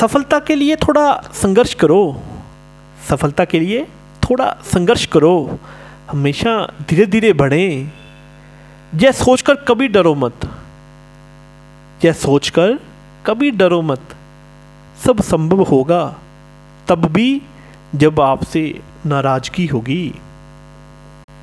सफलता के लिए थोड़ा संघर्ष करो। सफलता के लिए थोड़ा संघर्ष करो। हमेशा धीरे धीरे बढ़ें। यह सोचकर कभी डरो मत। यह सोचकर कभी डरो मत। सब संभव होगा। तब भी जब आपसे नाराज़गी होगी।